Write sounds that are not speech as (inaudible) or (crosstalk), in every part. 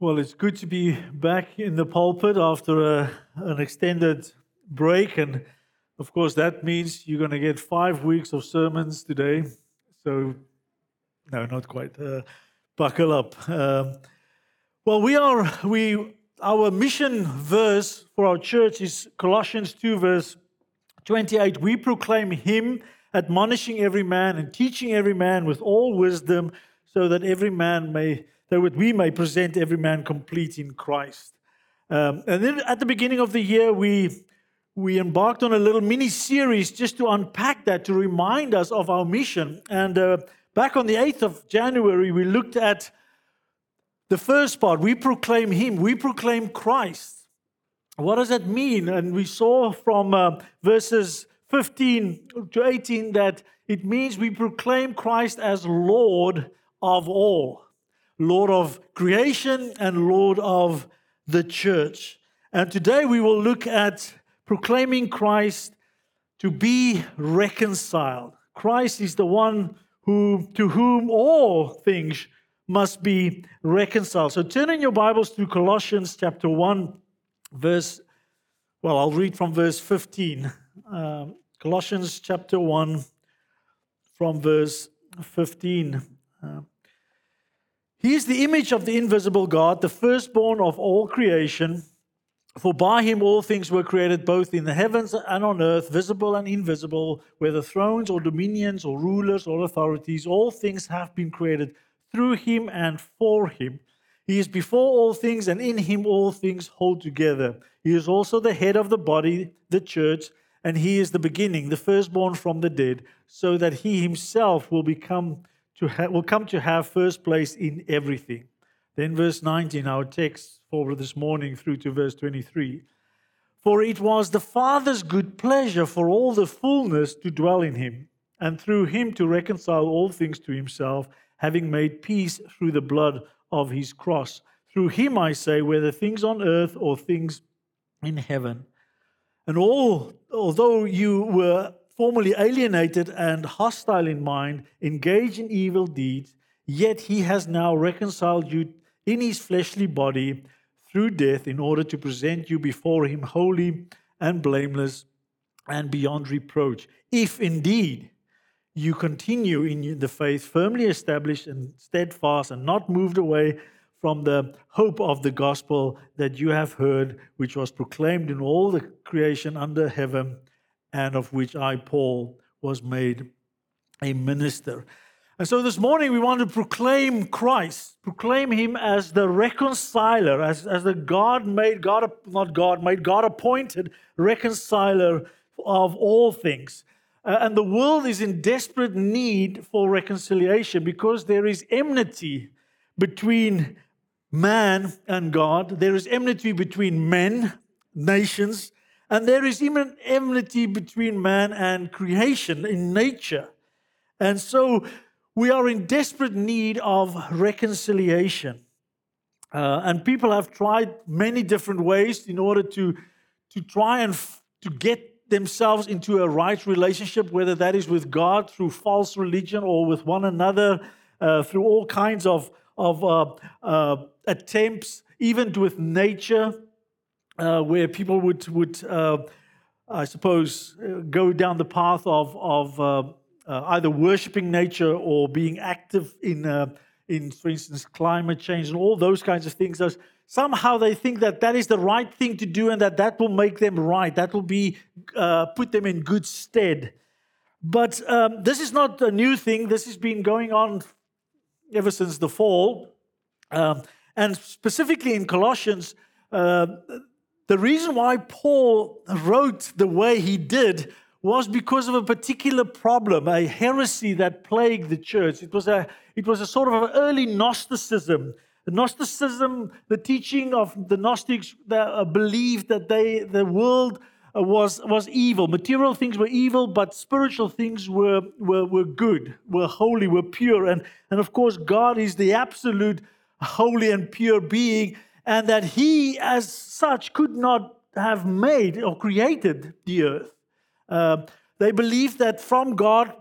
Well, it's good to be back in the pulpit after a, an extended break. And of course, that means you're going to get five weeks of sermons today. So, no, not quite. Uh, buckle up. Um, well, we are, we, our mission verse for our church is Colossians 2, verse 28. We proclaim Him, admonishing every man and teaching every man with all wisdom, so that every man may that we may present every man complete in Christ. Um, and then at the beginning of the year, we we embarked on a little mini series just to unpack that, to remind us of our mission. And uh, back on the 8th of January, we looked at the first part. We proclaim Him, we proclaim Christ. What does that mean? And we saw from uh, verses 15 to 18 that it means we proclaim Christ as Lord of all. Lord of creation and Lord of the church. And today we will look at proclaiming Christ to be reconciled. Christ is the one who, to whom all things must be reconciled. So turn in your Bibles to Colossians chapter 1, verse, well, I'll read from verse 15. Um, Colossians chapter 1, from verse 15. Uh, he is the image of the invisible God, the firstborn of all creation. For by him all things were created, both in the heavens and on earth, visible and invisible, whether thrones or dominions or rulers or authorities, all things have been created through him and for him. He is before all things, and in him all things hold together. He is also the head of the body, the church, and he is the beginning, the firstborn from the dead, so that he himself will become to ha- will come to have first place in everything. Then, verse 19, our text for this morning through to verse 23. For it was the Father's good pleasure for all the fullness to dwell in him, and through him to reconcile all things to himself, having made peace through the blood of his cross. Through him, I say, whether things on earth or things in heaven. And all, although you were formerly alienated and hostile in mind, engaged in evil deeds, yet he has now reconciled you in his fleshly body through death in order to present you before him holy and blameless and beyond reproach. If indeed you continue in the faith, firmly established and steadfast, and not moved away from the hope of the gospel that you have heard, which was proclaimed in all the creation under heaven and of which I, Paul, was made a minister. And so this morning we want to proclaim Christ, proclaim him as the reconciler, as, as the God made, God, not God made, God appointed reconciler of all things. Uh, and the world is in desperate need for reconciliation because there is enmity between man and God. There is enmity between men, nations, and there is even enmity between man and creation in nature. And so we are in desperate need of reconciliation. Uh, and people have tried many different ways in order to, to try and f- to get themselves into a right relationship, whether that is with God through false religion or with one another uh, through all kinds of, of uh, uh attempts, even with nature uh, where people would, would uh, I suppose, uh, go down the path of, of uh, uh, either worshiping nature or being active in, in, for instance, climate change and all those kinds of things. Those, somehow they think that that is the right thing to do and that that will make them right. That will be put them in good stead. But um, this is not a new thing. This has been going on ever since the fall. Um, and specifically in Colossians, uh, the reason why Paul wrote the way he did was because of a particular problem, a heresy that plagued the church. It was a, it was a sort of an early Gnosticism. The Gnosticism, the teaching of the Gnostics that uh, believed that they, the world uh, was, was evil. Material things were evil, but spiritual things were, were, were good, were holy, were pure. And, and of course, God is the absolute holy and pure being and that he, as such, could not have made or created the earth. Uh, they believed that from God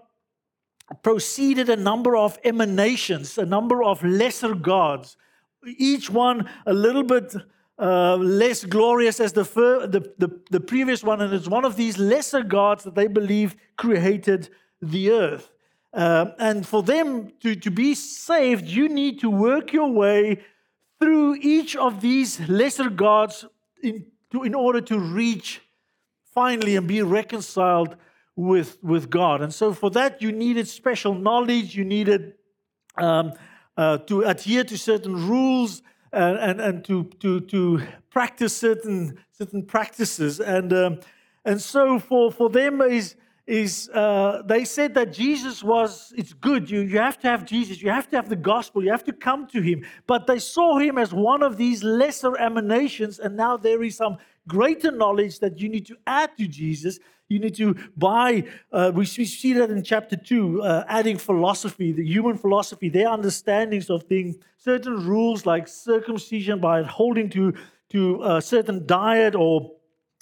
proceeded a number of emanations, a number of lesser gods, each one a little bit uh, less glorious as the, fir- the, the, the previous one, and it's one of these lesser gods that they believe created the earth. Uh, and for them to, to be saved, you need to work your way through each of these lesser gods in, to, in order to reach finally and be reconciled with, with God. And so for that, you needed special knowledge, you needed um, uh, to adhere to certain rules and, and, and to, to, to practice certain, certain practices. And, um, and so for, for them is, is uh, they said that Jesus was, it's good. You, you have to have Jesus. You have to have the gospel. You have to come to him. But they saw him as one of these lesser emanations. And now there is some greater knowledge that you need to add to Jesus. You need to buy, uh, we see that in chapter 2, uh, adding philosophy, the human philosophy, their understandings of things, certain rules like circumcision by holding to, to a certain diet or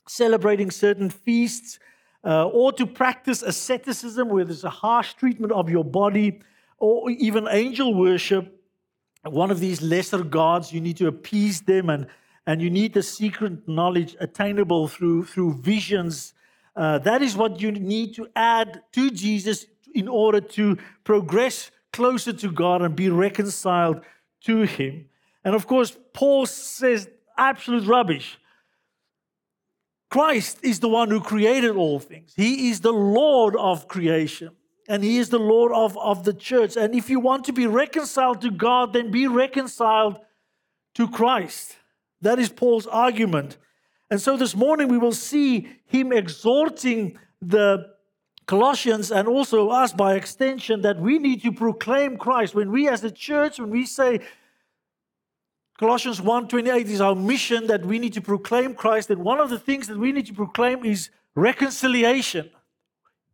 celebrating certain feasts, uh, or to practice asceticism, where there's a harsh treatment of your body, or even angel worship. One of these lesser gods, you need to appease them and and you need the secret knowledge attainable through, through visions. Uh, that is what you need to add to Jesus in order to progress closer to God and be reconciled to Him. And of course, Paul says absolute rubbish. Christ is the one who created all things, He is the Lord of creation. And he is the Lord of, of the church. And if you want to be reconciled to God, then be reconciled to Christ. That is Paul's argument. And so this morning we will see him exhorting the Colossians and also us by extension that we need to proclaim Christ. When we as a church, when we say Colossians 1:28 is our mission that we need to proclaim Christ, and one of the things that we need to proclaim is reconciliation.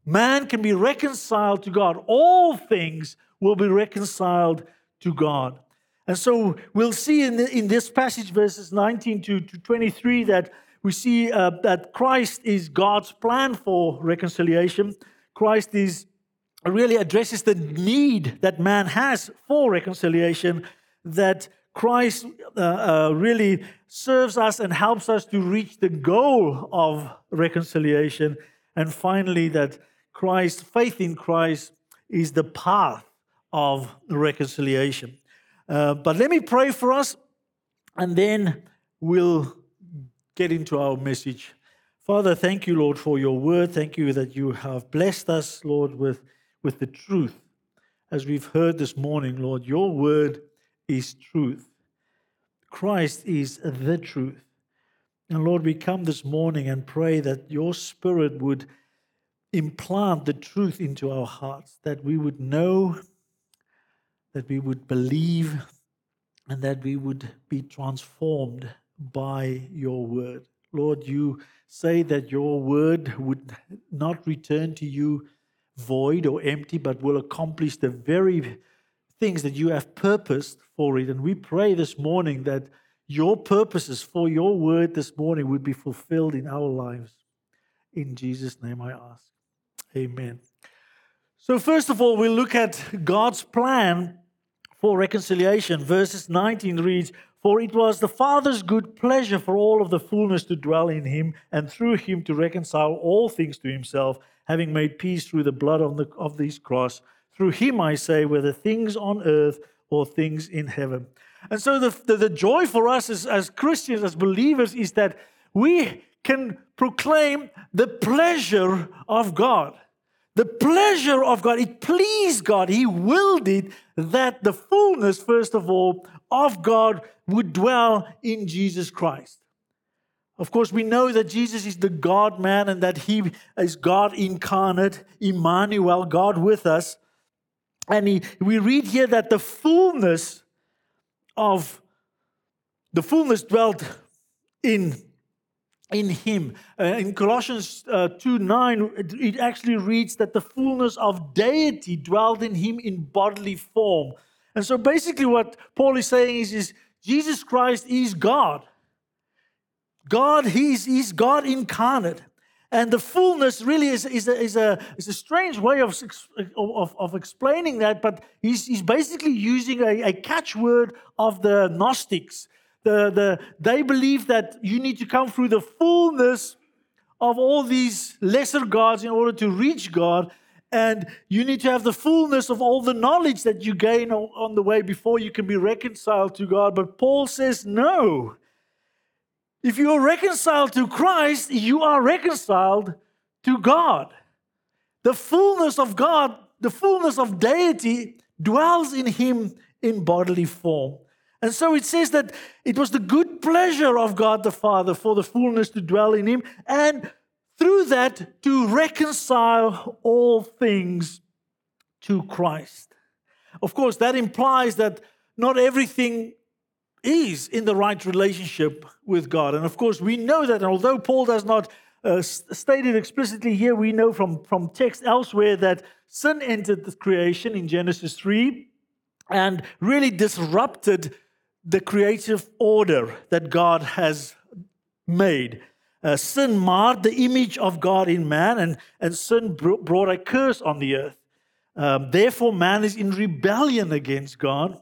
Man can be reconciled to God. All things will be reconciled to God. And so we'll see in, the, in this passage, verses 19 to, to 23, that we see uh, that Christ is God's plan for reconciliation. Christ is really addresses the need that man has for reconciliation, that Christ uh, uh, really serves us and helps us to reach the goal of reconciliation. And finally, that Christ, faith in Christ, is the path of reconciliation. Uh, but let me pray for us, and then we'll get into our message. Father, thank you, Lord, for your word. Thank you that you have blessed us, Lord, with, with the truth. As we've heard this morning, Lord, your word is truth. Christ is the truth. And Lord, we come this morning and pray that your spirit would implant the truth into our hearts, that we would know that we would believe and that we would be transformed by your word. Lord, you say that your word would not return to you void or empty, but will accomplish the very things that you have purposed for it. And we pray this morning that your purposes for your word this morning would be fulfilled in our lives. In Jesus' name I ask. Amen. So, first of all, we'll look at God's plan for reconciliation. Verses 19 reads, For it was the Father's good pleasure for all of the fullness to dwell in him, and through him to reconcile all things to himself, having made peace through the blood of, the, of this cross. Through him, I say, whether things on earth or things in heaven. And so the, the, the joy for us as, as Christians, as believers, is that we can proclaim the pleasure of God. The pleasure of God, it pleased God. He willed it that the fullness, first of all, of God would dwell in Jesus Christ. Of course, we know that Jesus is the God man and that he is God incarnate, Emmanuel, God with us. And he, we read here that the fullness of the fullness dwelt in in him. Uh, in Colossians uh, 2 9, it, it actually reads that the fullness of deity dwelled in him in bodily form. And so basically, what Paul is saying is, is Jesus Christ is God. God, he's, he's God incarnate. And the fullness really is, is, a, is, a, is a strange way of, of, of explaining that, but he's, he's basically using a, a catchword of the Gnostics. The, the, they believe that you need to come through the fullness of all these lesser gods in order to reach God. And you need to have the fullness of all the knowledge that you gain on the way before you can be reconciled to God. But Paul says, no. If you are reconciled to Christ, you are reconciled to God. The fullness of God, the fullness of deity dwells in him in bodily form. And so it says that it was the good pleasure of God the Father for the fullness to dwell in him and through that to reconcile all things to Christ. Of course, that implies that not everything is in the right relationship with God. And of course, we know that, although Paul does not uh, state it explicitly here, we know from, from text elsewhere that sin entered the creation in Genesis 3 and really disrupted the creative order that God has made. Uh, sin marred the image of God in man, and, and sin brought a curse on the earth. Um, therefore, man is in rebellion against God.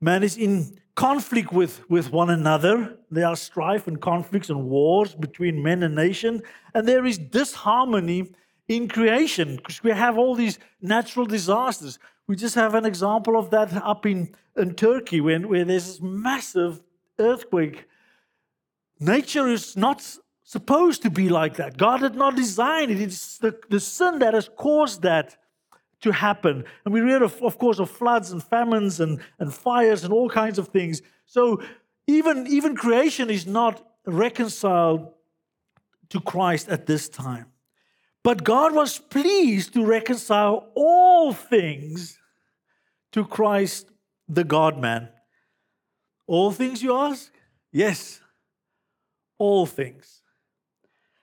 Man is in conflict with, with one another. There are strife and conflicts and wars between men and nation. And there is disharmony in creation because we have all these natural disasters. We just have an example of that up in, in Turkey when, where there's this massive earthquake. Nature is not supposed to be like that. God did not design it. It's the, the sin that has caused that to happen. And we read, of, of course, of floods and famines and, and fires and all kinds of things. So even, even creation is not reconciled to Christ at this time. But God was pleased to reconcile all things to Christ, the God man. All things, you ask? Yes, all things.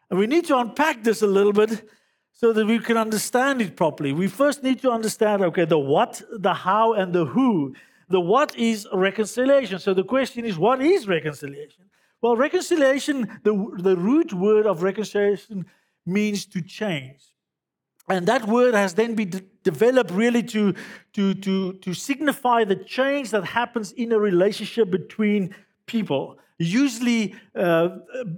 And we need to unpack this a little bit so that we can understand it properly. We first need to understand, okay, the what, the how, and the who. The what is reconciliation. So the question is, what is reconciliation? Well, reconciliation, the, the root word of reconciliation means to change. And that word has then been de- developed really to, to, to, to signify the change that happens in a relationship between people usually uh,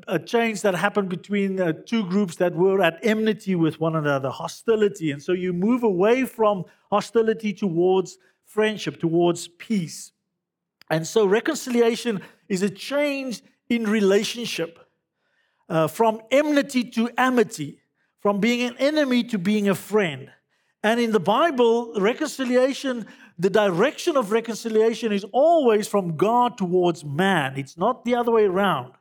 a change that happened between uh, two groups that were at enmity with one another, hostility. And so you move away from hostility towards friendship, towards peace. And so reconciliation is a change in relationship uh, from enmity to amity, from being an enemy to being a friend. And in the Bible, reconciliation the direction of reconciliation is always from God towards man. It's not the other way around.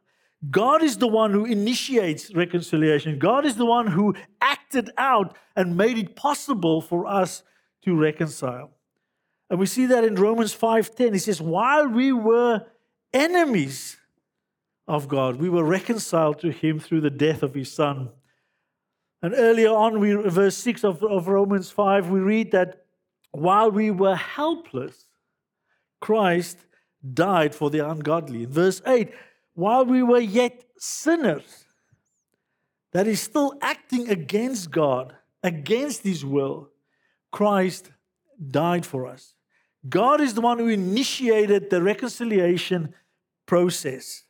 God is the one who initiates reconciliation. God is the one who acted out and made it possible for us to reconcile. And we see that in Romans 5:10. He says, "While we were enemies of God, we were reconciled to him through the death of his son." And earlier on, we verse 6 of, of Romans 5, we read that while we were helpless, Christ died for the ungodly. In verse 8, while we were yet sinners, that is still acting against God, against His will, Christ died for us. God is the one who initiated the reconciliation process.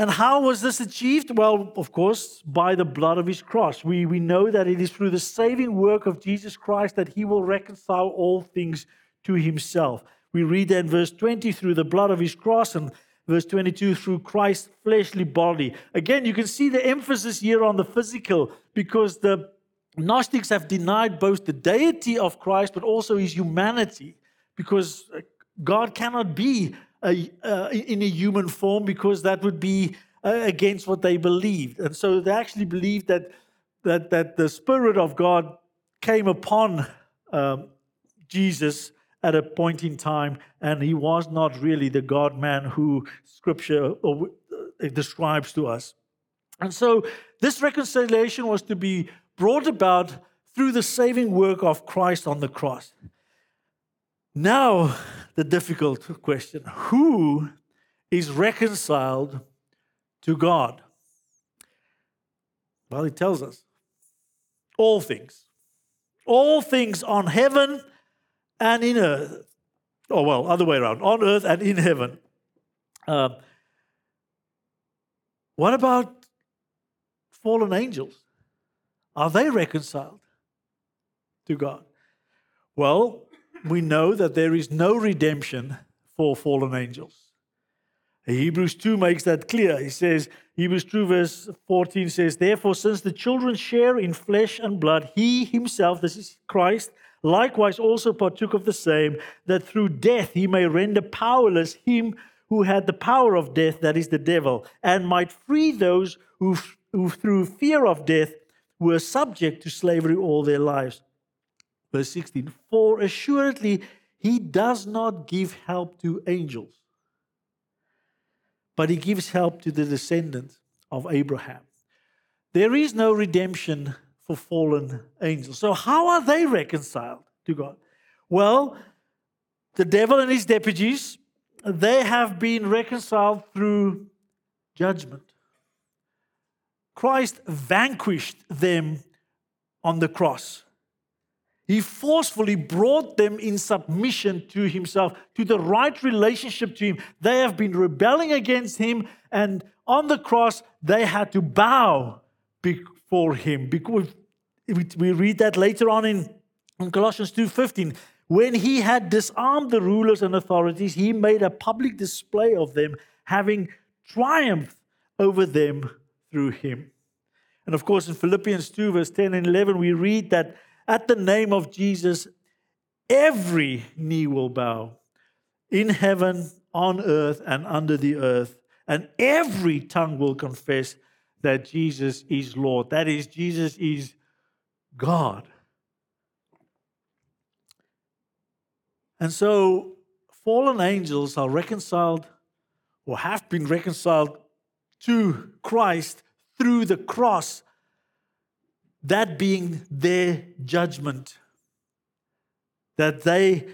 And how was this achieved? Well, of course, by the blood of his cross. We, we know that it is through the saving work of Jesus Christ that he will reconcile all things to himself. We read that in verse 20 through the blood of his cross and verse 22 through Christ's fleshly body. Again, you can see the emphasis here on the physical because the Gnostics have denied both the deity of Christ but also his humanity because God cannot be uh, in a human form because that would be uh, against what they believed. And so they actually believed that, that, that the Spirit of God came upon um, Jesus at a point in time, and he was not really the God man who Scripture uh, describes to us. And so this reconciliation was to be brought about through the saving work of Christ on the cross. Now, the difficult question who is reconciled to God? Well, it tells us all things. All things on heaven and in earth. Oh, well, other way around on earth and in heaven. Um, what about fallen angels? Are they reconciled to God? Well, we know that there is no redemption for fallen angels. Hebrews 2 makes that clear. He says, Hebrews 2, verse 14 says, Therefore, since the children share in flesh and blood, he himself, this is Christ, likewise also partook of the same, that through death he may render powerless him who had the power of death, that is the devil, and might free those who, who through fear of death were subject to slavery all their lives. Verse 16 For assuredly he does not give help to angels, but he gives help to the descendants of Abraham. There is no redemption for fallen angels. So, how are they reconciled to God? Well, the devil and his deputies, they have been reconciled through judgment. Christ vanquished them on the cross. He forcefully brought them in submission to himself, to the right relationship to him. They have been rebelling against him, and on the cross, they had to bow before him. Because we read that later on in, Colossians 2:15. When he had disarmed the rulers and authorities, he made a public display of them, having triumphed over them through him. And of course, in Philippians 2, verse 10 and 11, we read that at the name of Jesus, every knee will bow in heaven, on earth, and under the earth, and every tongue will confess that Jesus is Lord. That is, Jesus is God. And so, fallen angels are reconciled or have been reconciled to Christ through the cross that being their judgment, that they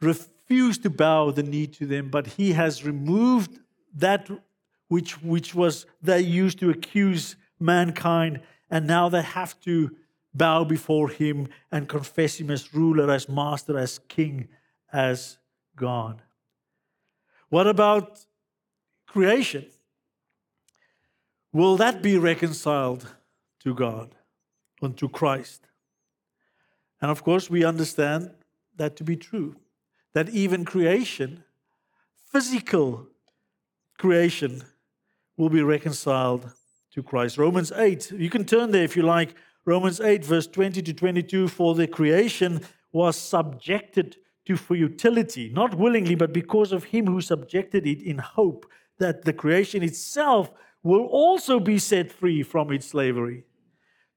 refuse to bow the knee to them, but he has removed that which, which was they used to accuse mankind, and now they have to bow before him and confess him as ruler, as master, as king, as God. What about creation? Will that be reconciled to God, unto Christ. And of course, we understand that to be true, that even creation, physical creation, will be reconciled to Christ. Romans 8, you can turn there if you like. Romans 8, verse 20 to 22 For the creation was subjected to futility, not willingly, but because of him who subjected it in hope that the creation itself will also be set free from its slavery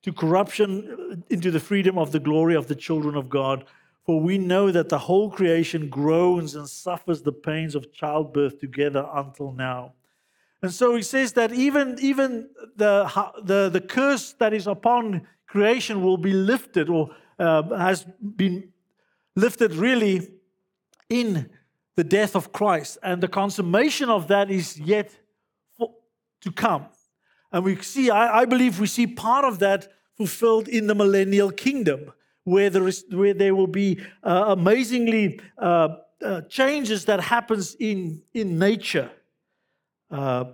to corruption into the freedom of the glory of the children of God. For we know that the whole creation groans and suffers the pains of childbirth together until now. And so he says that even, even the, the, the curse that is upon creation will be lifted or uh, has been lifted really in the death of Christ. And the consummation of that is yet for, to come. And we see, I, I believe we see part of that fulfilled in the millennial kingdom, where there, is, where there will be uh, amazingly uh, uh, changes that happens in, in nature. Uh,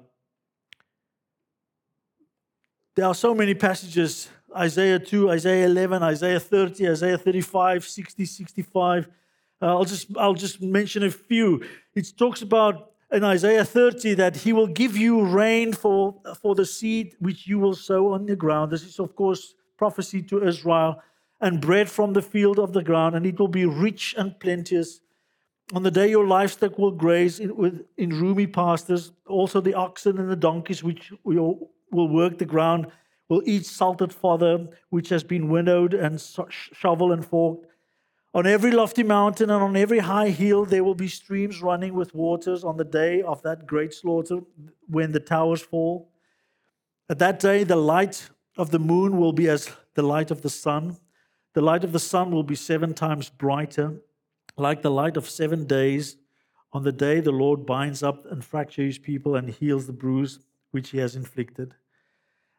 there are so many passages Isaiah 2, Isaiah 11, Isaiah 30, Isaiah 35, 60, 65. Uh, I'll, just, I'll just mention a few. It talks about in Isaiah 30 that he will give you rain for, for the seed which you will sow on the ground. This is, of course, prophecy to Israel, and bread from the field of the ground, and it will be rich and plenteous. On the day your livestock will graze in, with, in roomy pastures, also the oxen and the donkeys which will, will work the ground will eat salted fodder which has been winnowed and shovel and forked. On every lofty mountain and on every high hill, there will be streams running with waters on the day of that great slaughter when the towers fall. At that day, the light of the moon will be as the light of the sun. The light of the sun will be seven times brighter, like the light of seven days. On the day the Lord binds up and fractures people and heals the bruise which he has inflicted.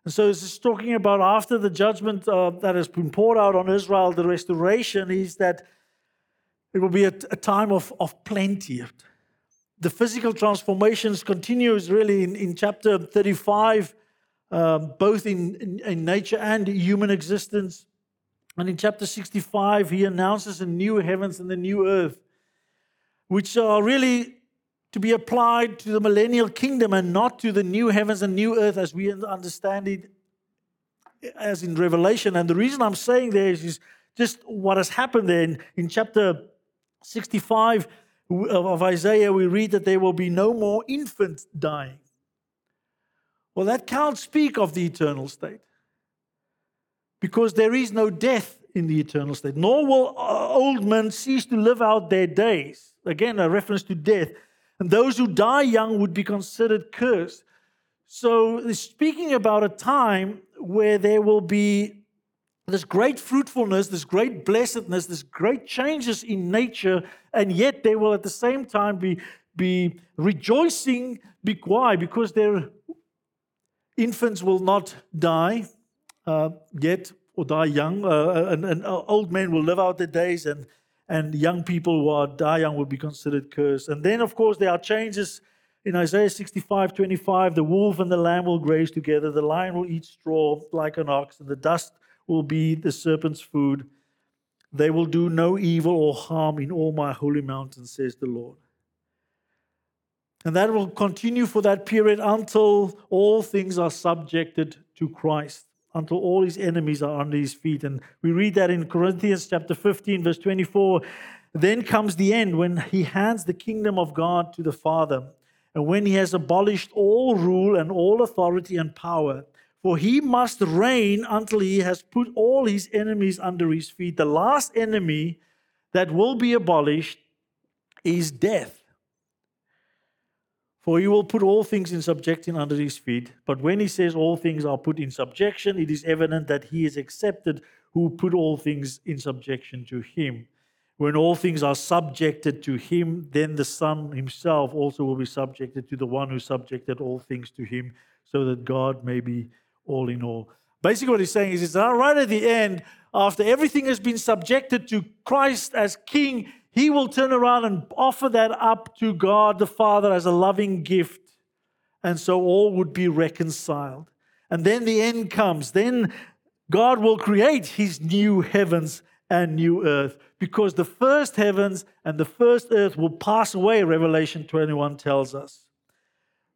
And so he's talking about after the judgment uh, that has been poured out on Israel, the restoration is that it will be a, a time of, of plenty. The physical transformations continues really in, in chapter 35, um, both in, in, in nature and human existence. And in chapter 65, he announces a new heavens and the new earth, which are really to be applied to the millennial kingdom and not to the new heavens and new earth as we understand it as in Revelation. And the reason I'm saying this is just what has happened there in, in chapter 65 of Isaiah, we read that there will be no more infants dying. Well, that can't speak of the eternal state because there is no death in the eternal state, nor will uh, old men cease to live out their days. Again, a reference to death. And those who die young would be considered cursed. So, speaking about a time where there will be this great fruitfulness, this great blessedness, this great changes in nature, and yet they will at the same time be, be rejoicing. Why? Because their infants will not die uh, yet or die young, uh, and, and old men will live out their days, and and young people who are die young will be considered cursed. And then, of course, there are changes in Isaiah 65 25. The wolf and the lamb will graze together, the lion will eat straw like an ox, and the dust will be the serpent's food. They will do no evil or harm in all my holy mountain, says the Lord. And that will continue for that period until all things are subjected to Christ until all his enemies are under his feet. And we read that in Corinthians chapter 15, verse 24. Then comes the end when he hands the kingdom of God to the Father, and when he has abolished all rule and all authority and power. For he must reign until he has put all his enemies under his feet. The last enemy that will be abolished is death. For he will put all things in subjection under his feet. But when he says all things are put in subjection, it is evident that he is accepted who put all things in subjection to him. When all things are subjected to him, then the Son himself also will be subjected to the one who subjected all things to him, so that God may be all in all. Basically, what he's saying is, it's right at the end, after everything has been subjected to Christ as King, he will turn around and offer that up to God the Father as a loving gift. And so all would be reconciled. And then the end comes. Then God will create his new heavens and new earth because the first heavens and the first earth will pass away, Revelation 21 tells us.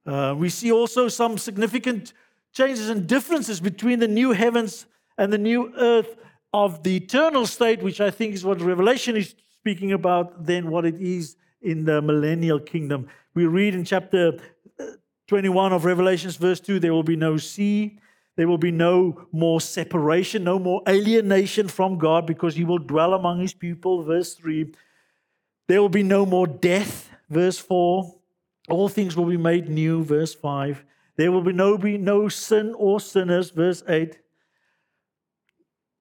Uh, we see also some significant changes and differences between the new heavens and the new earth of the eternal state, which I think is what Revelation is speaking about then what it is in the millennial kingdom. We read in chapter uh, 21 of Revelations, verse 2 there will be no sea, there will be no more separation, no more alienation from God because he will dwell among his people, verse 3. There will be no more death, verse 4. All things will be made new, verse 5. There will be no, be no sin or sinners, verse 8.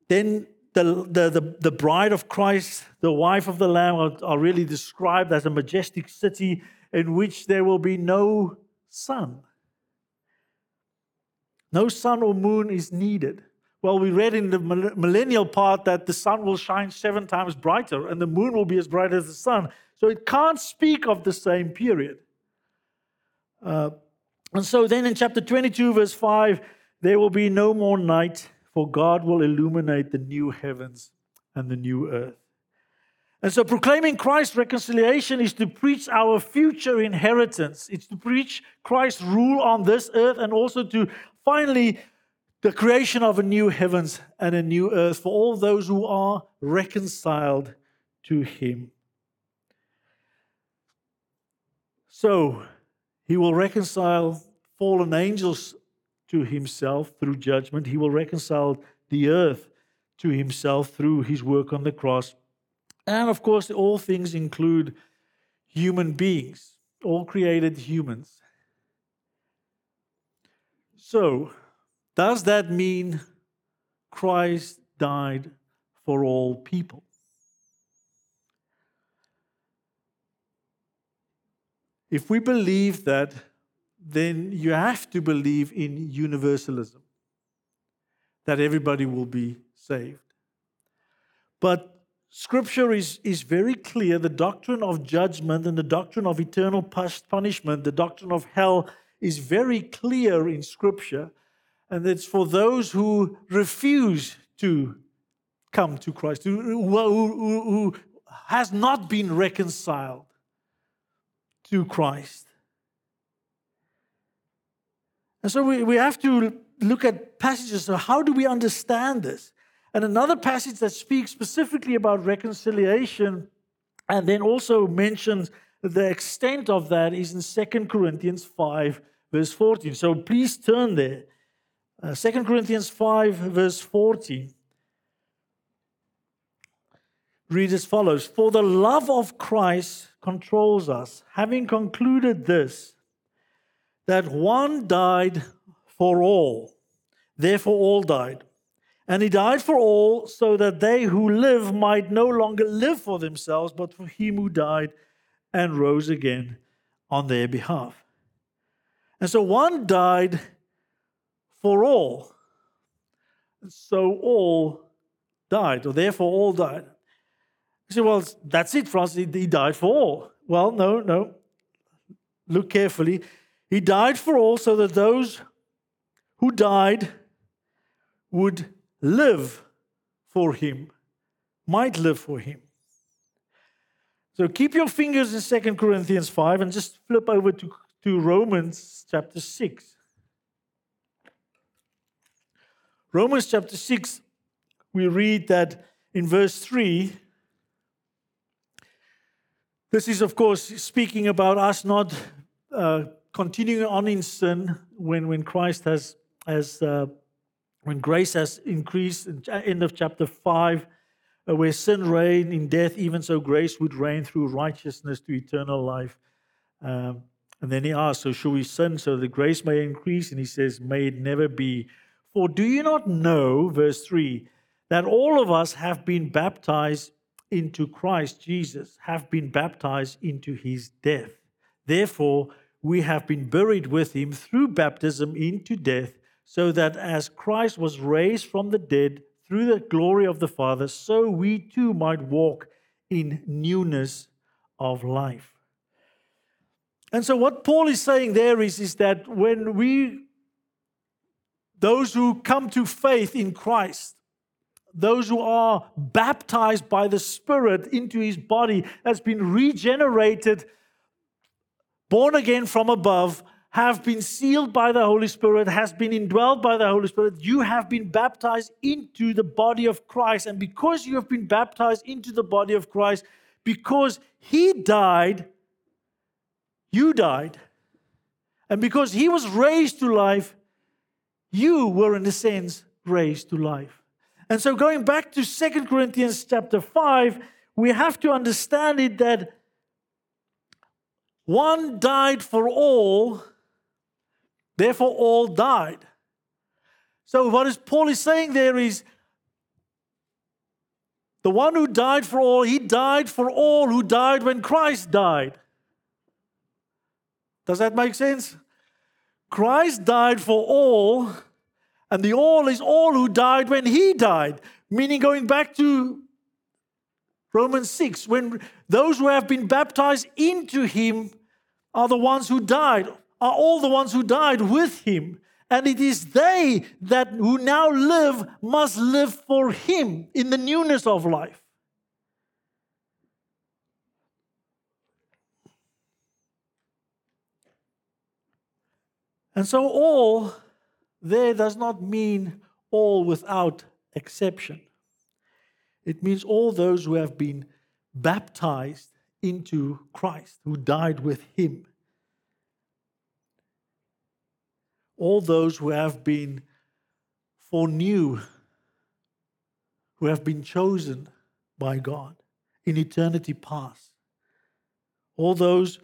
Then the, the, the, the, bride of Christ, the wife of the Lamb, are, are really described as a majestic city in which there will be no sun. No sun or moon is needed. Well, we read in the millennial part that the sun will shine seven times brighter and the moon will be as bright as the sun. So it can't speak of the same period. Uh, and so then in chapter 22, verse 5, there will be no more night for God will illuminate the new heavens and the new earth. And so, proclaiming Christ's reconciliation is to preach our future inheritance. It's to preach Christ's rule on this earth and also to finally the creation of a new heavens and a new earth for all those who are reconciled to Him. So, He will reconcile fallen angels to himself through judgment. He will reconcile the earth to himself through his work on the cross. And of course, all things include human beings, all created humans. So, does that mean Christ died for all people? If we believe that then you have to believe in universalism. that everybody will be saved. But scripture is, is very clear the doctrine of judgment and the doctrine of eternal punishment, the doctrine of hell is very clear in scripture. And it's for those who refuse to come to Christ, who, who, who, who has not been reconciled to Christ. And so we, we have to look at passages. So, how do we understand this? And another passage that speaks specifically about reconciliation and then also mentions the extent of that is in 2 Corinthians 5, verse 14. So please turn there. Uh, 2 Corinthians 5, verse 14 reads as follows For the love of Christ controls us, having concluded this, that one died for all, therefore all died. And he died for all, so that they who live might no longer live for themselves, but for him who died and rose again on their behalf. And so one died for all. So all died, or therefore all died. You say, well, that's it, Francis. He died for all. Well, no, no. Look carefully. He died for all so that those who died would live for him, might live for him. So keep your fingers in Second Corinthians 5 and just flip over to, to Romans chapter 6. Romans chapter 6, we read that in verse 3, this is, of course, speaking about us not uh, continuing on in sin when, when Christ has, has uh, when grace has increased, in end of chapter 5, uh, where sin reigned in death, even so grace would reign through righteousness to eternal life. Um, and then he asks, So shall we sin so that grace may increase? And he says, May it never be. For do you not know, verse 3, that all of us have been baptized into Christ Jesus, have been baptized into his death? Therefore, we have been buried with him through baptism into death so that as Christ was raised from the dead through the glory of the Father, so we too might walk in newness of life. And so, what Paul is saying there is, is that when we, those who come to faith in Christ, those who are baptized by the Spirit into his body, has been regenerated, born again from above, have been sealed by the Holy Spirit, has been indwelled by the Holy Spirit. You have been baptized into the body of Christ. And because you have been baptized into the body of Christ, because He died, you died. And because He was raised to life, you were, in a sense, raised to life. And so, going back to Second Corinthians chapter 5, we have to understand it that one died for all Therefore, all died. So, what is Paul is saying there is the one who died for all, he died for all who died when Christ died. Does that make sense? Christ died for all, and the all is all who died when he died. Meaning, going back to Romans 6, when those who have been baptized into him are the ones who died are all the ones who died with him. And it is they that who now live must live for him in the newness of life. And so, all there does not mean all without exception. It means all those who have been baptized into Christ, who died with him. all those who have been foreknew, who have been chosen by God in eternity past, all those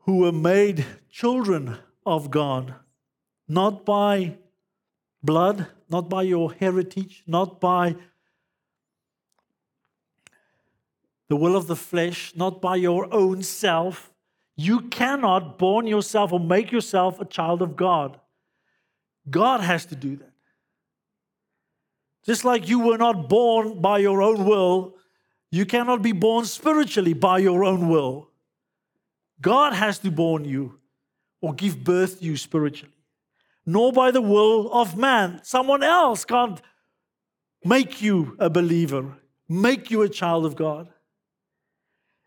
who were made children of God, not by blood, not by your heritage, not by the will of the flesh, not by your own self, you cannot born yourself or make yourself a child of God. God has to do that. Just like you were not born by your own will, you cannot be born spiritually by your own will. God has to born you or give birth to you spiritually, nor by the will of man. Someone else can't make you a believer, make you a child of God.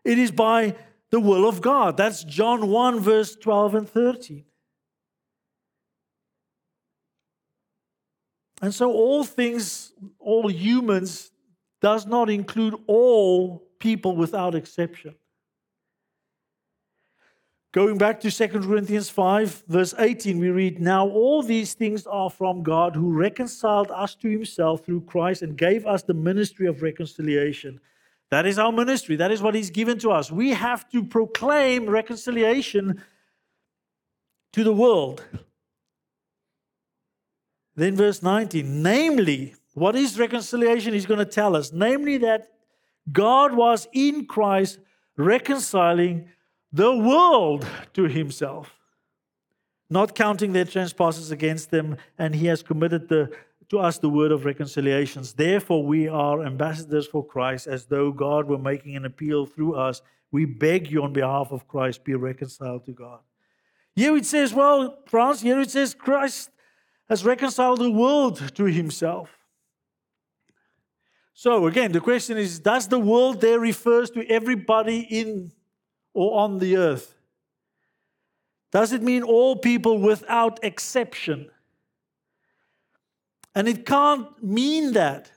It is by the will of God. That's John 1, verse 12 and 13. And so all things, all humans, does not include all people without exception. Going back to 2 Corinthians 5, verse 18, we read, Now all these things are from God who reconciled us to himself through Christ and gave us the ministry of reconciliation. That is our ministry. That is what he's given to us. We have to proclaim reconciliation to the world. Then, verse 19, namely, what is reconciliation? He's going to tell us. Namely, that God was in Christ reconciling the world to himself, not counting their trespasses against them, and he has committed the, to us the word of reconciliations. Therefore, we are ambassadors for Christ, as though God were making an appeal through us. We beg you on behalf of Christ, be reconciled to God. Here it says, well, France, here it says Christ has reconciled the world to himself. So again, the question is Does the world there refers to everybody in or on the earth? Does it mean all people without exception? And it can't mean that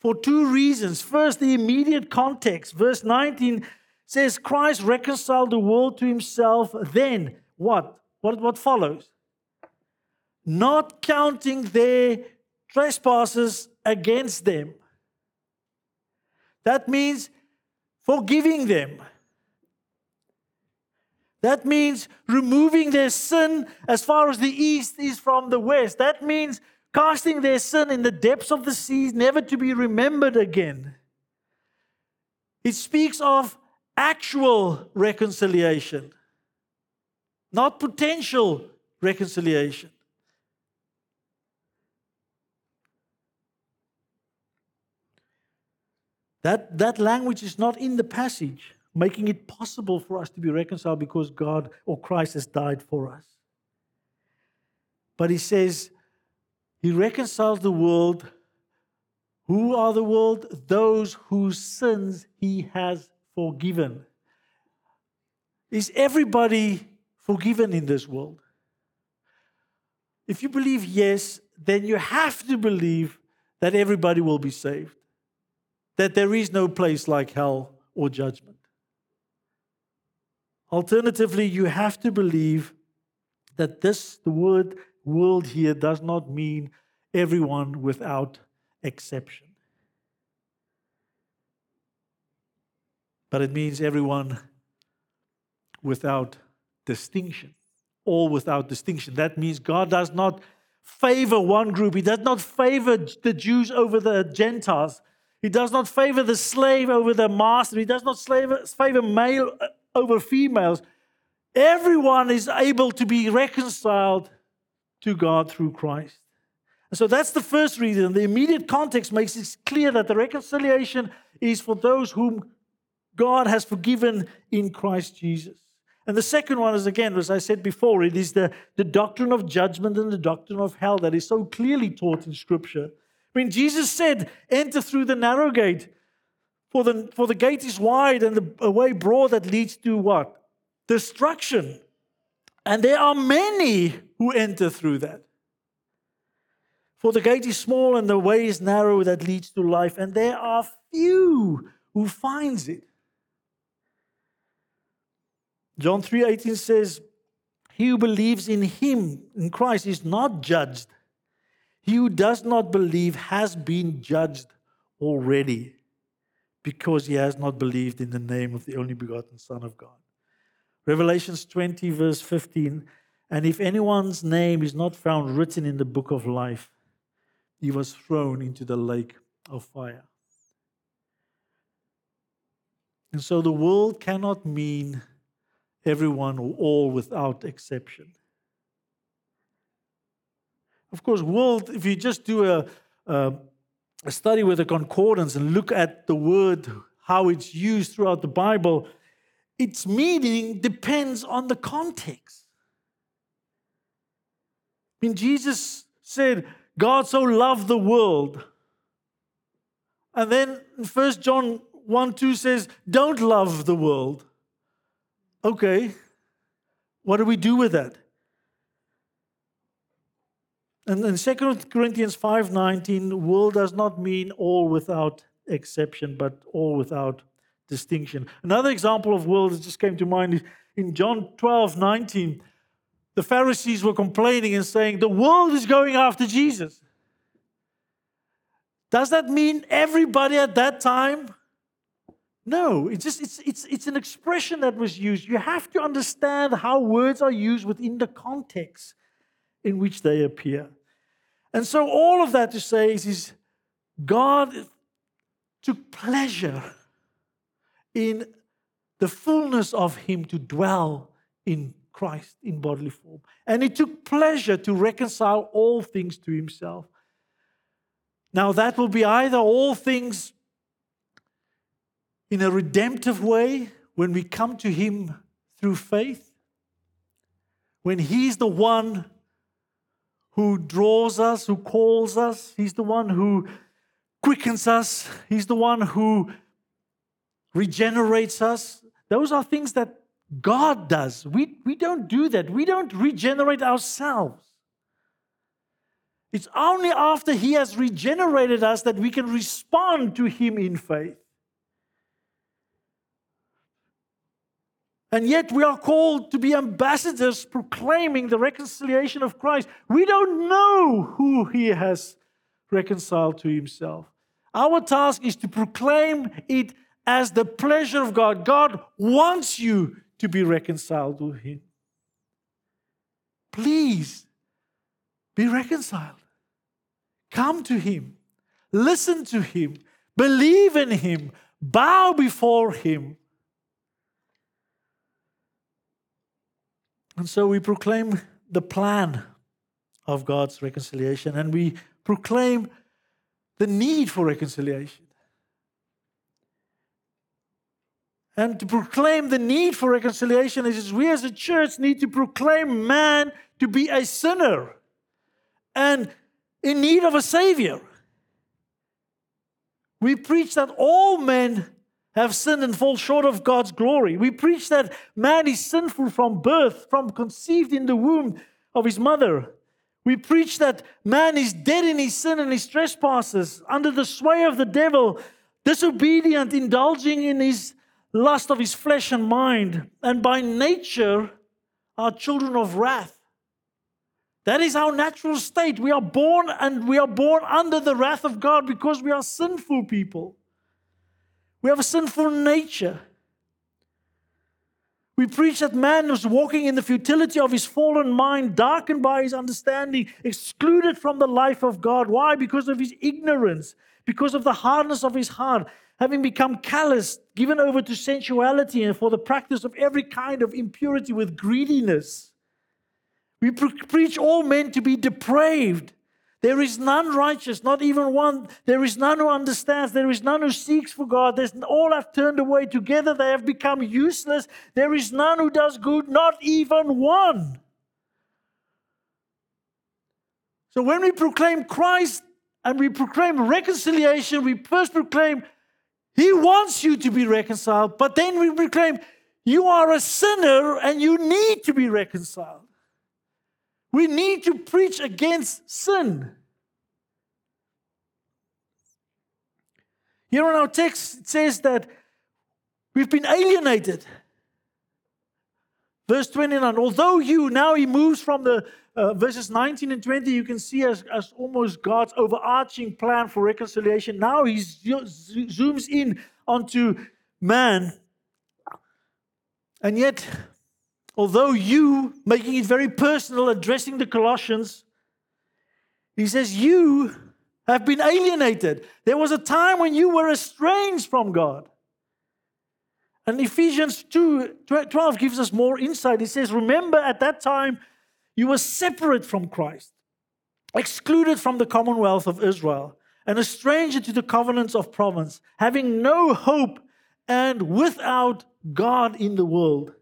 for two reasons. First, the immediate context. Verse 19 says, Christ reconciled the world to himself. Then, what? What, what follows? not counting their trespasses against them. That means forgiving them. That means removing their sin as far as the east is from the west. That means casting their sin in the depths of the seas, never to be remembered again. It speaks of actual reconciliation, not potential reconciliation. That, that language is not in the passage, making it possible for us to be reconciled because God or Christ has died for us. But he says, He reconciles the world. Who are the world? Those whose sins He has forgiven. Is everybody forgiven in this world? If you believe yes, then you have to believe that everybody will be saved that there is no place like hell or judgment. Alternatively, you have to believe that this, the word world here, does not mean everyone without exception. But it means everyone without distinction. All without distinction. That means God does not favor one group, He does not favor the Jews over the Gentiles. He does not favor the slave over the master. He does not favor male uh, over females. Everyone is able to be reconciled to God through Christ. And so that's the first reason. The immediate context makes it clear that the reconciliation is for those whom God has forgiven in Christ Jesus. And the second one is, again, as I said before, it is the, the doctrine of judgment and the doctrine of hell that is so clearly taught in Scripture. When Jesus said, Enter through the narrow gate, for the, for the gate is wide and the way broad that leads to what? Destruction. And there are many who enter through that. For the gate is small and the way is narrow that leads to life, and there are few who finds it. John 3:18 says, He who believes in him, in Christ, is not judged. He who does not believe has been judged already because he has not believed in the name of the only begotten Son of God. Revelations 20, verse 15 And if anyone's name is not found written in the book of life, he was thrown into the lake of fire. And so the world cannot mean everyone or all without exception. Of course, world, if you just do a, a, study with a concordance and look at the word, how it's used throughout the Bible, its meaning depends on the context. I mean, Jesus said, God so loved the world. And then 1 John 1 2 says, Don't love the world. Okay, what do we do with that? And in 2 Corinthians 5:19, world does not mean all without exception, but all without distinction. Another example of world that just came to mind is in John 12, 19. The Pharisees were complaining and saying, The world is going after Jesus. Does that mean everybody at that time? No, it's just it's it's it's an expression that was used. You have to understand how words are used within the context in which they appear. And so all of that to say is, is God took pleasure in the fullness of Him to dwell in Christ in bodily form. And He took pleasure to reconcile all things to Himself. Now, that will be either all things in a redemptive way when we come to Him through faith, when He's the one who draws us, who calls us, He's the one who quickens us, He's the one who regenerates us. Those are things that God does. We, we don't do that. We don't regenerate ourselves. It's only after He has regenerated us that we can respond to Him in faith. And yet we are called to be ambassadors proclaiming the reconciliation of Christ. We don't know who He has reconciled to Himself. Our task is to proclaim it as the pleasure of God. God wants you to be reconciled to Him. Please be reconciled. Come to Him, listen to Him, believe in Him, bow before Him. And so we proclaim the plan of God's reconciliation and we proclaim the need for reconciliation. And to proclaim the need for reconciliation is we as a church need to proclaim man to be a sinner and in need of a savior. We preach that all men have sinned and fall short of God's glory. We preach that man is sinful from birth, from conceived in the womb of his mother. We preach that man is dead in his sin and his trespasses, under the sway of the devil, disobedient, indulging in his lust of his flesh and mind, and by nature are children of wrath. That is our natural state. We are born and we are born under the wrath of God because we are sinful people. We have a sinful nature. We preach that man is walking in the futility of his fallen mind, darkened by his understanding, excluded from the life of God. Why? Because of his ignorance, because of the hardness of his heart, having become callous, given over to sensuality and for the practice of every kind of impurity with greediness. We pre- preach all men to be depraved. There is none righteous, not even one. There is none who understands. There is none who seeks for God. There's all have turned away. Together they have become useless. There is none who does good, not even one. So when we proclaim Christ and we proclaim reconciliation, we first proclaim He wants you to be reconciled, but then we proclaim you are a sinner and you need to be reconciled. We need to preach against sin. Here in our text, it says that we've been alienated. Verse 29, although you, now he moves from the uh, verses 19 and 20, you can see as, as almost God's overarching plan for reconciliation. Now he zooms in onto man. And yet, although you, making it very personal, addressing the Colossians, he says, You have been alienated. There was a time when you were estranged from God. And Ephesians 2 12 gives us more insight. It says, Remember at that time you were separate from Christ, excluded from the commonwealth of Israel, and a stranger to the covenants of promise, having no hope and without God in the world.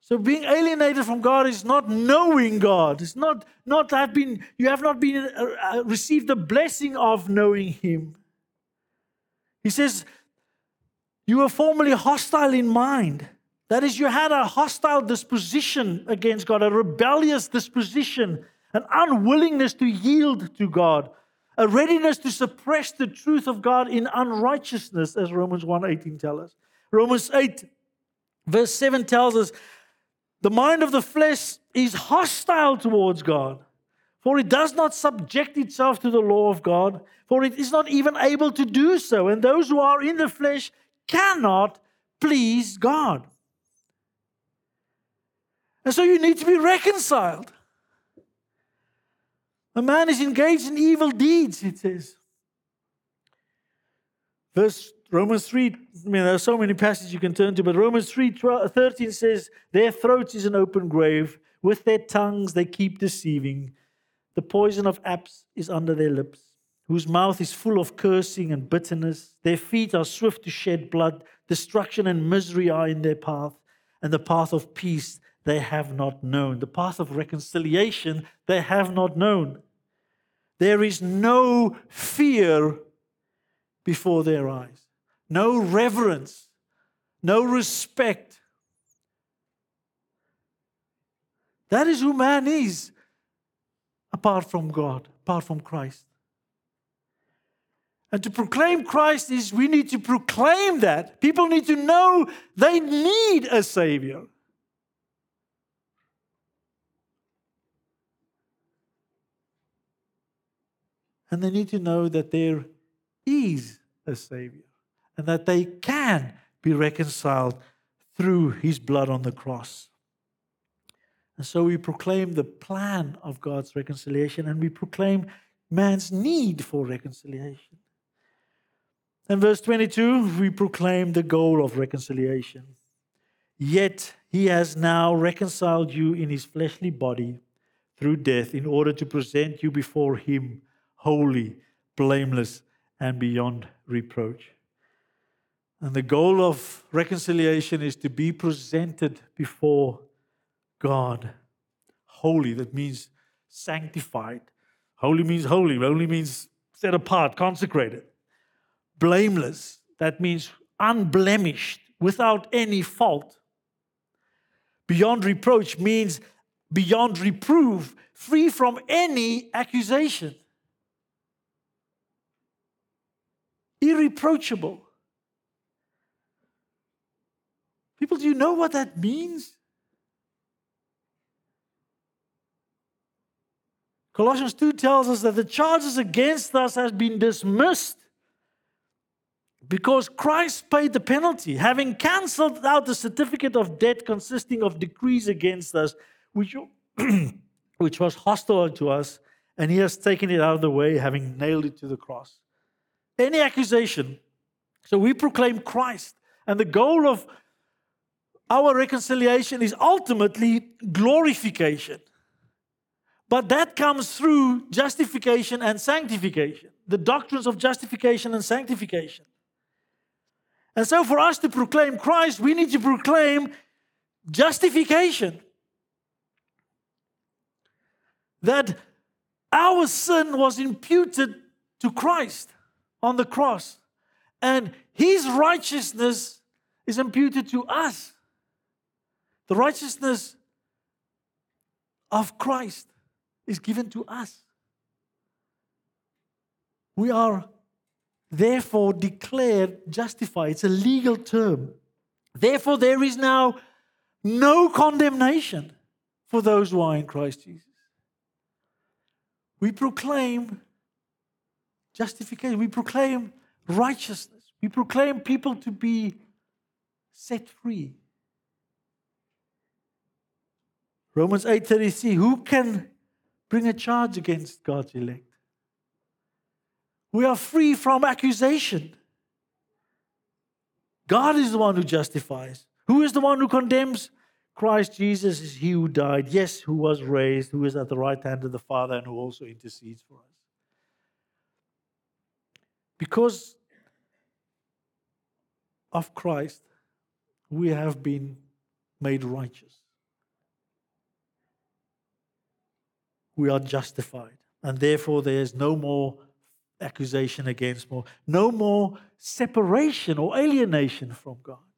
So being alienated from God is not knowing God. It's not not have been you have not been uh, uh, received the blessing of knowing Him. He says you were formerly hostile in mind. That is, you had a hostile disposition against God, a rebellious disposition, an unwillingness to yield to God, a readiness to suppress the truth of God in unrighteousness, as Romans 1:18 tells us. Romans 8, verse 7 tells us the mind of the flesh is hostile towards God, for it does not subject itself to the law of God, for it is not even able to do so. And those who are in the flesh cannot please God. And so you need to be reconciled. A man is engaged in evil deeds, it says. Verse Romans 3, I mean, there are so many passages you can turn to, but Romans 3 12, 13 says, Their throat is an open grave. With their tongues they keep deceiving. The poison of apes is under their lips, whose mouth is full of cursing and bitterness. Their feet are swift to shed blood. Destruction and misery are in their path, and the path of peace they have not known. The path of reconciliation they have not known. There is no fear before their eyes no reverence, no respect. That is who man is apart from God, apart from Christ. And to proclaim Christ is we need to proclaim that. People need to know they need a Savior. And they need to know that there is a Savior and that they can be reconciled through his blood on the cross. And so we proclaim the plan of God's reconciliation and we proclaim man's need for reconciliation. In verse 22, we proclaim the goal of reconciliation. Yet he has now reconciled you in his fleshly body through death in order to present you before him holy, blameless, and beyond reproach. And the goal of reconciliation is to be presented before God. Holy, that means sanctified. Holy means holy, holy means set apart, consecrated. Blameless, that means unblemished, without any fault. Beyond reproach means beyond reproof, free from any accusation. Irreproachable. People, do you know what that means? Colossians 2 tells us that the charges against us has been dismissed because Christ paid the penalty, having cancelled out the certificate of debt consisting of decrees against us, which, (clears throat) which was hostile to us, and he has taken it out of the way, having nailed it to the cross. Any accusation. So we proclaim Christ. And the goal of our reconciliation is ultimately glorification. But that comes through justification and sanctification, the doctrines of justification and sanctification. And so, for us to proclaim Christ, we need to proclaim justification. That our sin was imputed to Christ on the cross, and his righteousness is imputed to us. The righteousness of Christ is given to us. We are therefore declared justified. It's a legal term. Therefore, there is now no condemnation for those who are in Christ Jesus. We proclaim justification, we proclaim righteousness, we proclaim people to be set free. Romans 8:33 Who can bring a charge against God's elect? We are free from accusation. God is the one who justifies. Who is the one who condemns? Christ Jesus is he who died, yes, who was raised, who is at the right hand of the Father, and who also intercedes for us. Because of Christ, we have been made righteous. We are justified. And therefore, there is no more accusation against more, no more separation or alienation from God.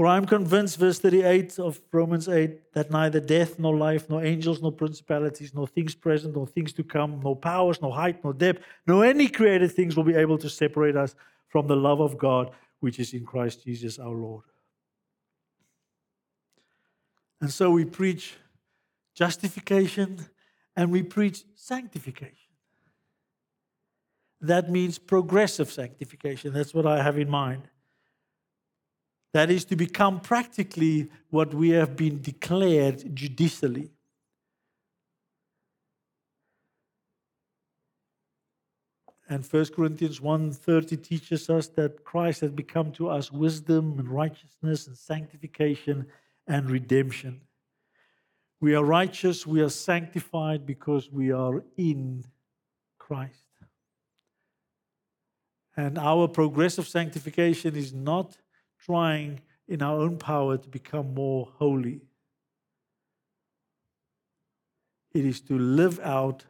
For I am convinced, verse 38 of Romans 8, that neither death, nor life, nor angels, nor principalities, nor things present, nor things to come, nor powers, nor height, nor depth, nor any created things will be able to separate us from the love of God which is in Christ Jesus our Lord. And so we preach justification and we preach sanctification. That means progressive sanctification. That's what I have in mind. That is to become practically what we have been declared judicially. And 1 Corinthians 1:30 teaches us that Christ has become to us wisdom and righteousness and sanctification and redemption. We are righteous, we are sanctified because we are in Christ. And our progressive sanctification is not trying in our own power to become more holy. It is to live out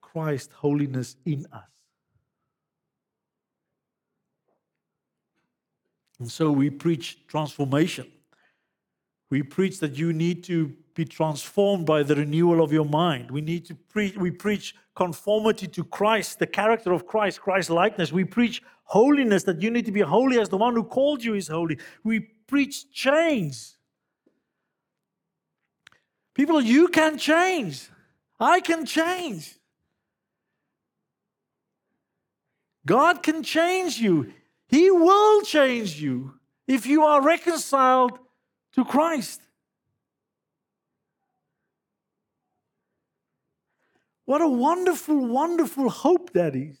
Christ's holiness in us. And so we preach transformation. We preach that you need to be transformed by the renewal of your mind. We need to preach, we preach conformity to Christ, the character of Christ, Christ likeness. We preach holiness, that you need to be holy as the one who called you is holy. We preach change. People, you can change. I can change. God can change you. He will change you if you are reconciled to Christ. What a wonderful, wonderful hope that is.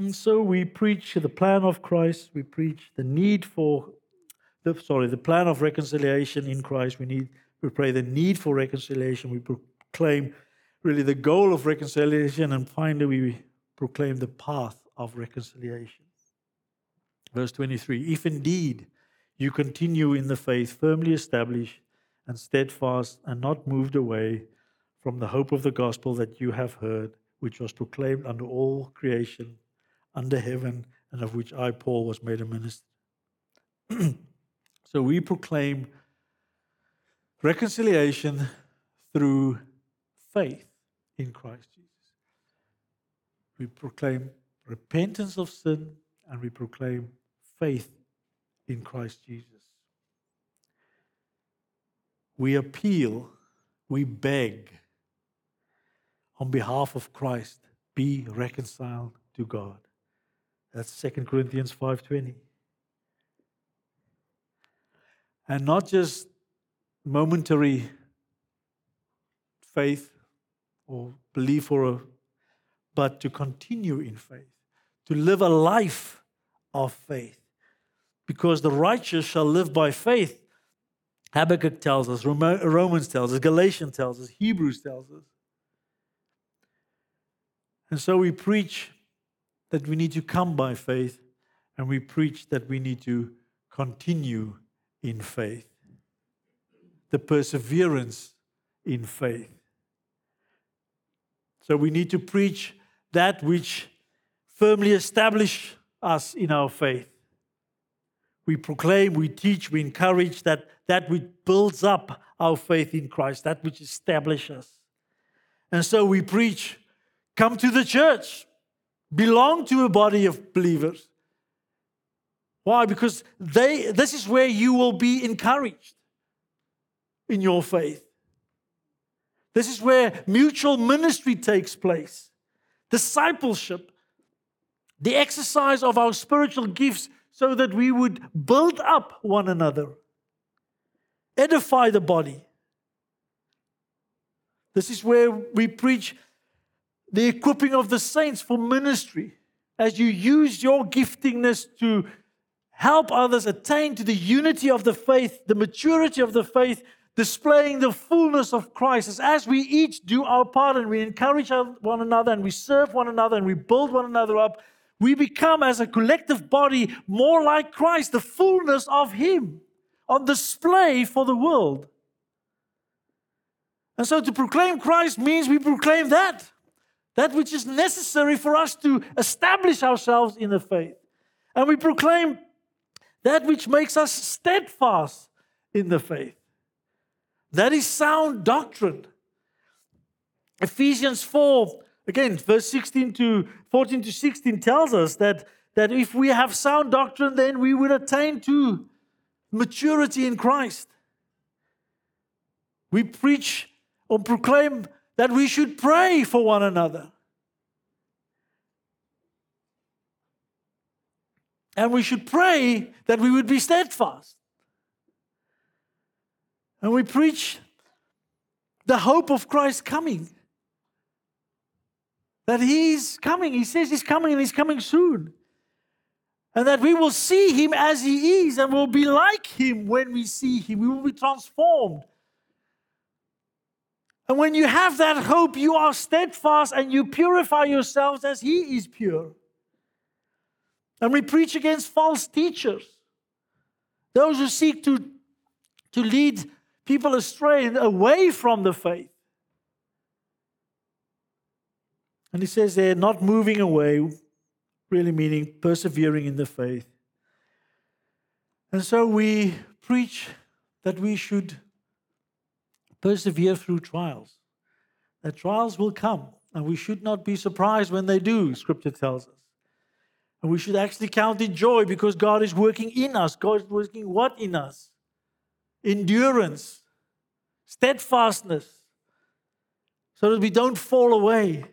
And so we preach the plan of Christ, we preach the need for the sorry, the plan of reconciliation in Christ. We need we pray the need for reconciliation. We proclaim really the goal of reconciliation, and finally, we proclaim the path of reconciliation. Verse 23 If indeed you continue in the faith, firmly established and steadfast, and not moved away from the hope of the gospel that you have heard, which was proclaimed under all creation, under heaven, and of which I, Paul, was made a minister. (clears throat) so we proclaim reconciliation through faith in Christ Jesus. We proclaim repentance of sin and we proclaim faith in Christ Jesus. We appeal, we beg on behalf of Christ, be reconciled to God. That's 2 Corinthians 5:20. And not just momentary faith or belief for a, but to continue in faith, to live a life of faith. Because the righteous shall live by faith. Habakkuk tells us, Romans tells us, Galatians tells us, Hebrews tells us. And so we preach that we need to come by faith, and we preach that we need to continue in faith. The perseverance in faith. So we need to preach that which firmly establish us in our faith. We proclaim, we teach, we encourage that that which builds up our faith in Christ, that which establishes us. And so we preach, come to the church, belong to a body of believers. Why? Because they this is where you will be encouraged in your faith. This is where mutual ministry takes place. Discipleship, the exercise of our spiritual gifts so that we would build up one another, edify the body. This is where we preach the equipping of the saints for ministry as you use your giftingness to help others attain to the unity of the faith, the maturity of the faith, displaying the fullness of Christ as we each do our part and we encourage one another and we serve one another and we build one another up, we become as a collective body more like Christ, the fullness of Him on display for the world. And so to proclaim Christ means we proclaim that, that which is necessary for us to establish ourselves in the faith. And we proclaim that which makes us steadfast in the faith. That is sound doctrine. Ephesians 4, again, verse 16 to 14 to 16 tells us that, that if we have sound doctrine, then we will attain to maturity in Christ. We preach or proclaim that we should pray for one another. And we should pray that we would be steadfast. And we preach the hope of Christ coming. That He's coming. He says He's coming and He's coming soon. And that we will see Him as He is and will be like Him when we see Him. We will be transformed. And when you have that hope, you are steadfast and you purify yourselves as He is pure. And we preach against false teachers, those who seek to, to lead people astray and away from the faith. And he says they're not moving away, really meaning persevering in the faith. And so we preach that we should persevere through trials. That trials will come, and we should not be surprised when they do, Scripture tells us. And we should actually count it joy because God is working in us. God is working what in us? Endurance, steadfastness, so that we don't fall away.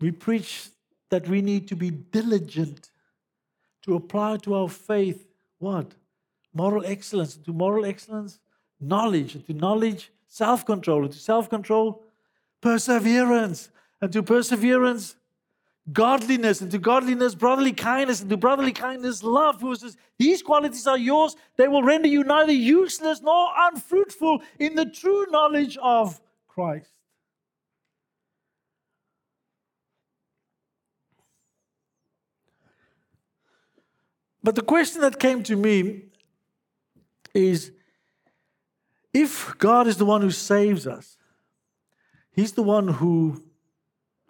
We preach that we need to be diligent to apply to our faith what? Moral excellence. To moral excellence, knowledge. And to knowledge, self control. And to self control, perseverance. And to perseverance, godliness, and to godliness, brotherly kindness, and to brotherly kindness, love. Who says, These qualities are yours, they will render you neither useless nor unfruitful in the true knowledge of Christ. But the question that came to me is if God is the one who saves us, He's the one who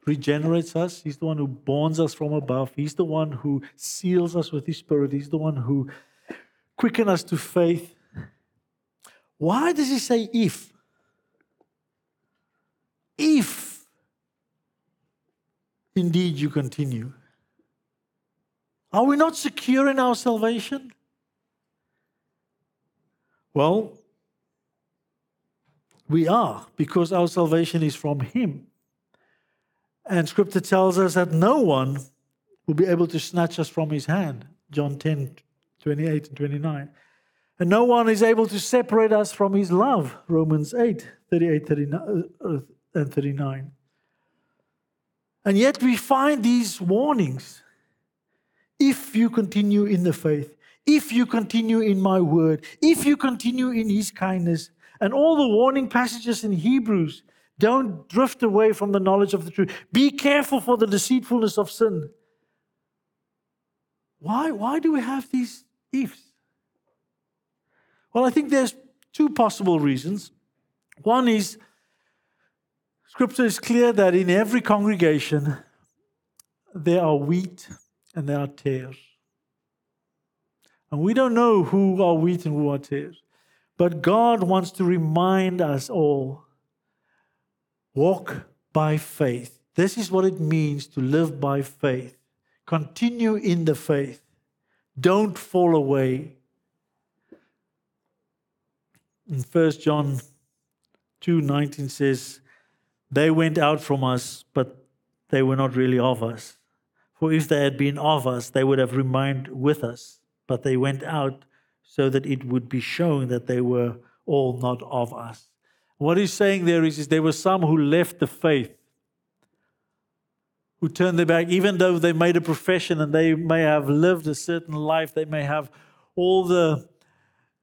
regenerates us. He's the one who borns us from above. He's the one who seals us with His Spirit. He's the one who quickens us to faith. Why does He say if? If indeed you continue. Are we not secure in our salvation? Well, we are because our salvation is from Him. And scripture tells us that no one will be able to snatch us from his hand. John 10, 28 and 29. And no one is able to separate us from his love. Romans 8, 38 39, uh, and 39. And yet we find these warnings. If you continue in the faith, if you continue in my word, if you continue in his kindness, and all the warning passages in Hebrews don't drift away from the knowledge of the truth. Be careful for the deceitfulness of sin. Why, why do we have these ifs? Well, I think there's two possible reasons. One is scripture is clear that in every congregation there are wheat and there are tares. And we don't know who are wheat and who are tares. But God wants to remind us all Walk by faith. This is what it means to live by faith. Continue in the faith. Don't fall away. In 1 John 2:19 says, They went out from us, but they were not really of us. For if they had been of us, they would have remained with us. But they went out so that it would be shown that they were all not of us. What he's saying there is, is there were some who left the faith, who turned their back, even though they made a profession and they may have lived a certain life, they may have all the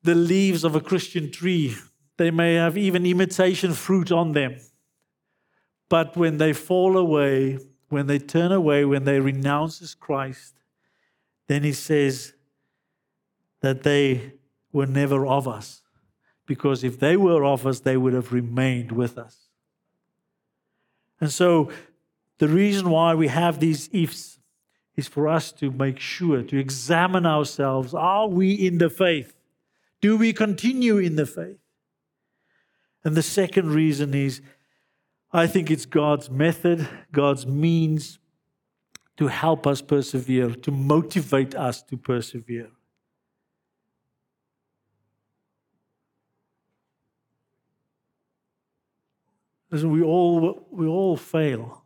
the leaves of a Christian tree. They may have even imitation fruit on them. But when they fall away, when they turn away, when they renounce Christ, then he says that they were never of us. Because if they were of us, they would have remained with us. And so the reason why we have these ifs is for us to make sure, to examine ourselves. Are we in the faith? Do we continue in the faith? And the second reason is I think it's God's method, God's means to help us persevere, to motivate us to persevere. Listen, we all, we all fail.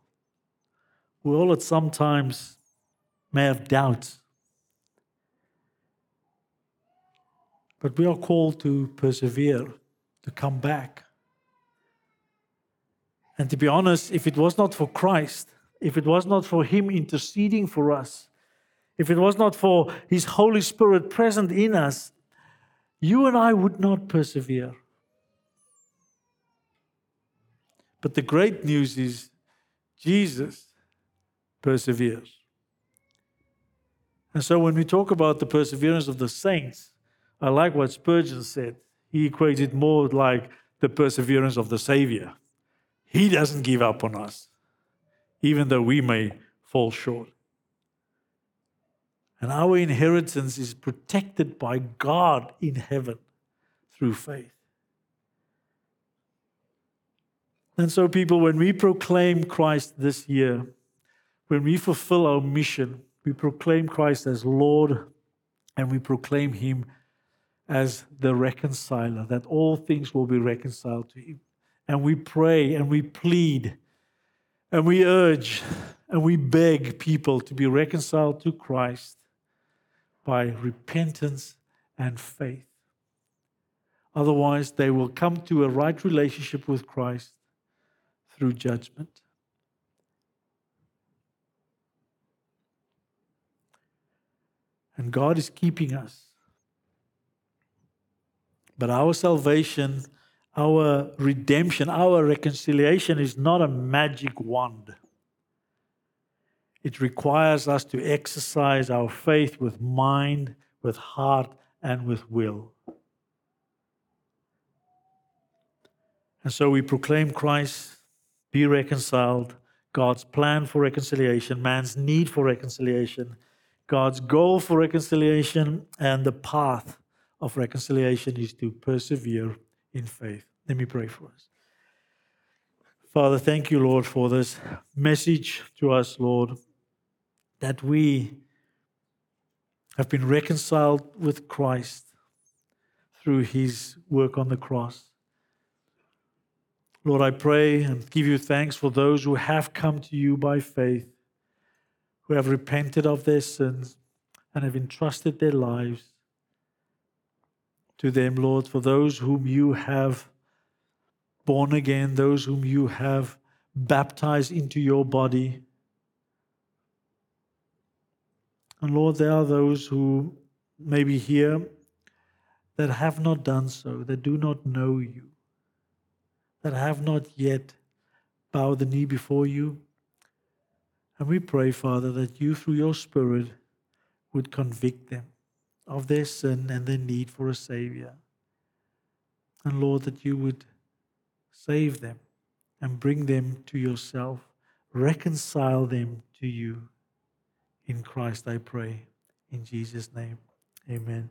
We all at some times may have doubts. But we are called to persevere, to come back. And to be honest, if it was not for Christ, if it was not for Him interceding for us, if it was not for His Holy Spirit present in us, you and I would not persevere. But the great news is Jesus perseveres. And so when we talk about the perseverance of the saints, I like what Spurgeon said. He equated more like the perseverance of the Savior. He doesn't give up on us, even though we may fall short. And our inheritance is protected by God in heaven through faith. And so, people, when we proclaim Christ this year, when we fulfill our mission, we proclaim Christ as Lord and we proclaim Him as the reconciler, that all things will be reconciled to Him. And we pray and we plead and we urge and we beg people to be reconciled to Christ by repentance and faith. Otherwise, they will come to a right relationship with Christ through judgment. And God is keeping us. But our salvation, our redemption, our reconciliation is not a magic wand. It requires us to exercise our faith with mind, with heart, and with will. And so we proclaim Christ, be reconciled, God's plan for reconciliation, man's need for reconciliation, God's goal for reconciliation, and the path of reconciliation is to persevere in faith. Let me pray for us. Father, thank you, Lord, for this message to us, Lord, that we have been reconciled with Christ through his work on the cross. Lord, I pray and give you thanks for those who have come to you by faith, who have repented of their sins and have entrusted their lives to them, Lord, for those whom you have born again, those whom you have baptized into your body. And Lord, there are those who may be here that have not done so, that do not know you, that have not yet bowed the knee before you. And we pray, Father, that you, through your Spirit, would convict them of their sin and their need for a Savior. And Lord, that you would save them and bring them to yourself, reconcile them to you. In Christ I pray. In Jesus' name, amen.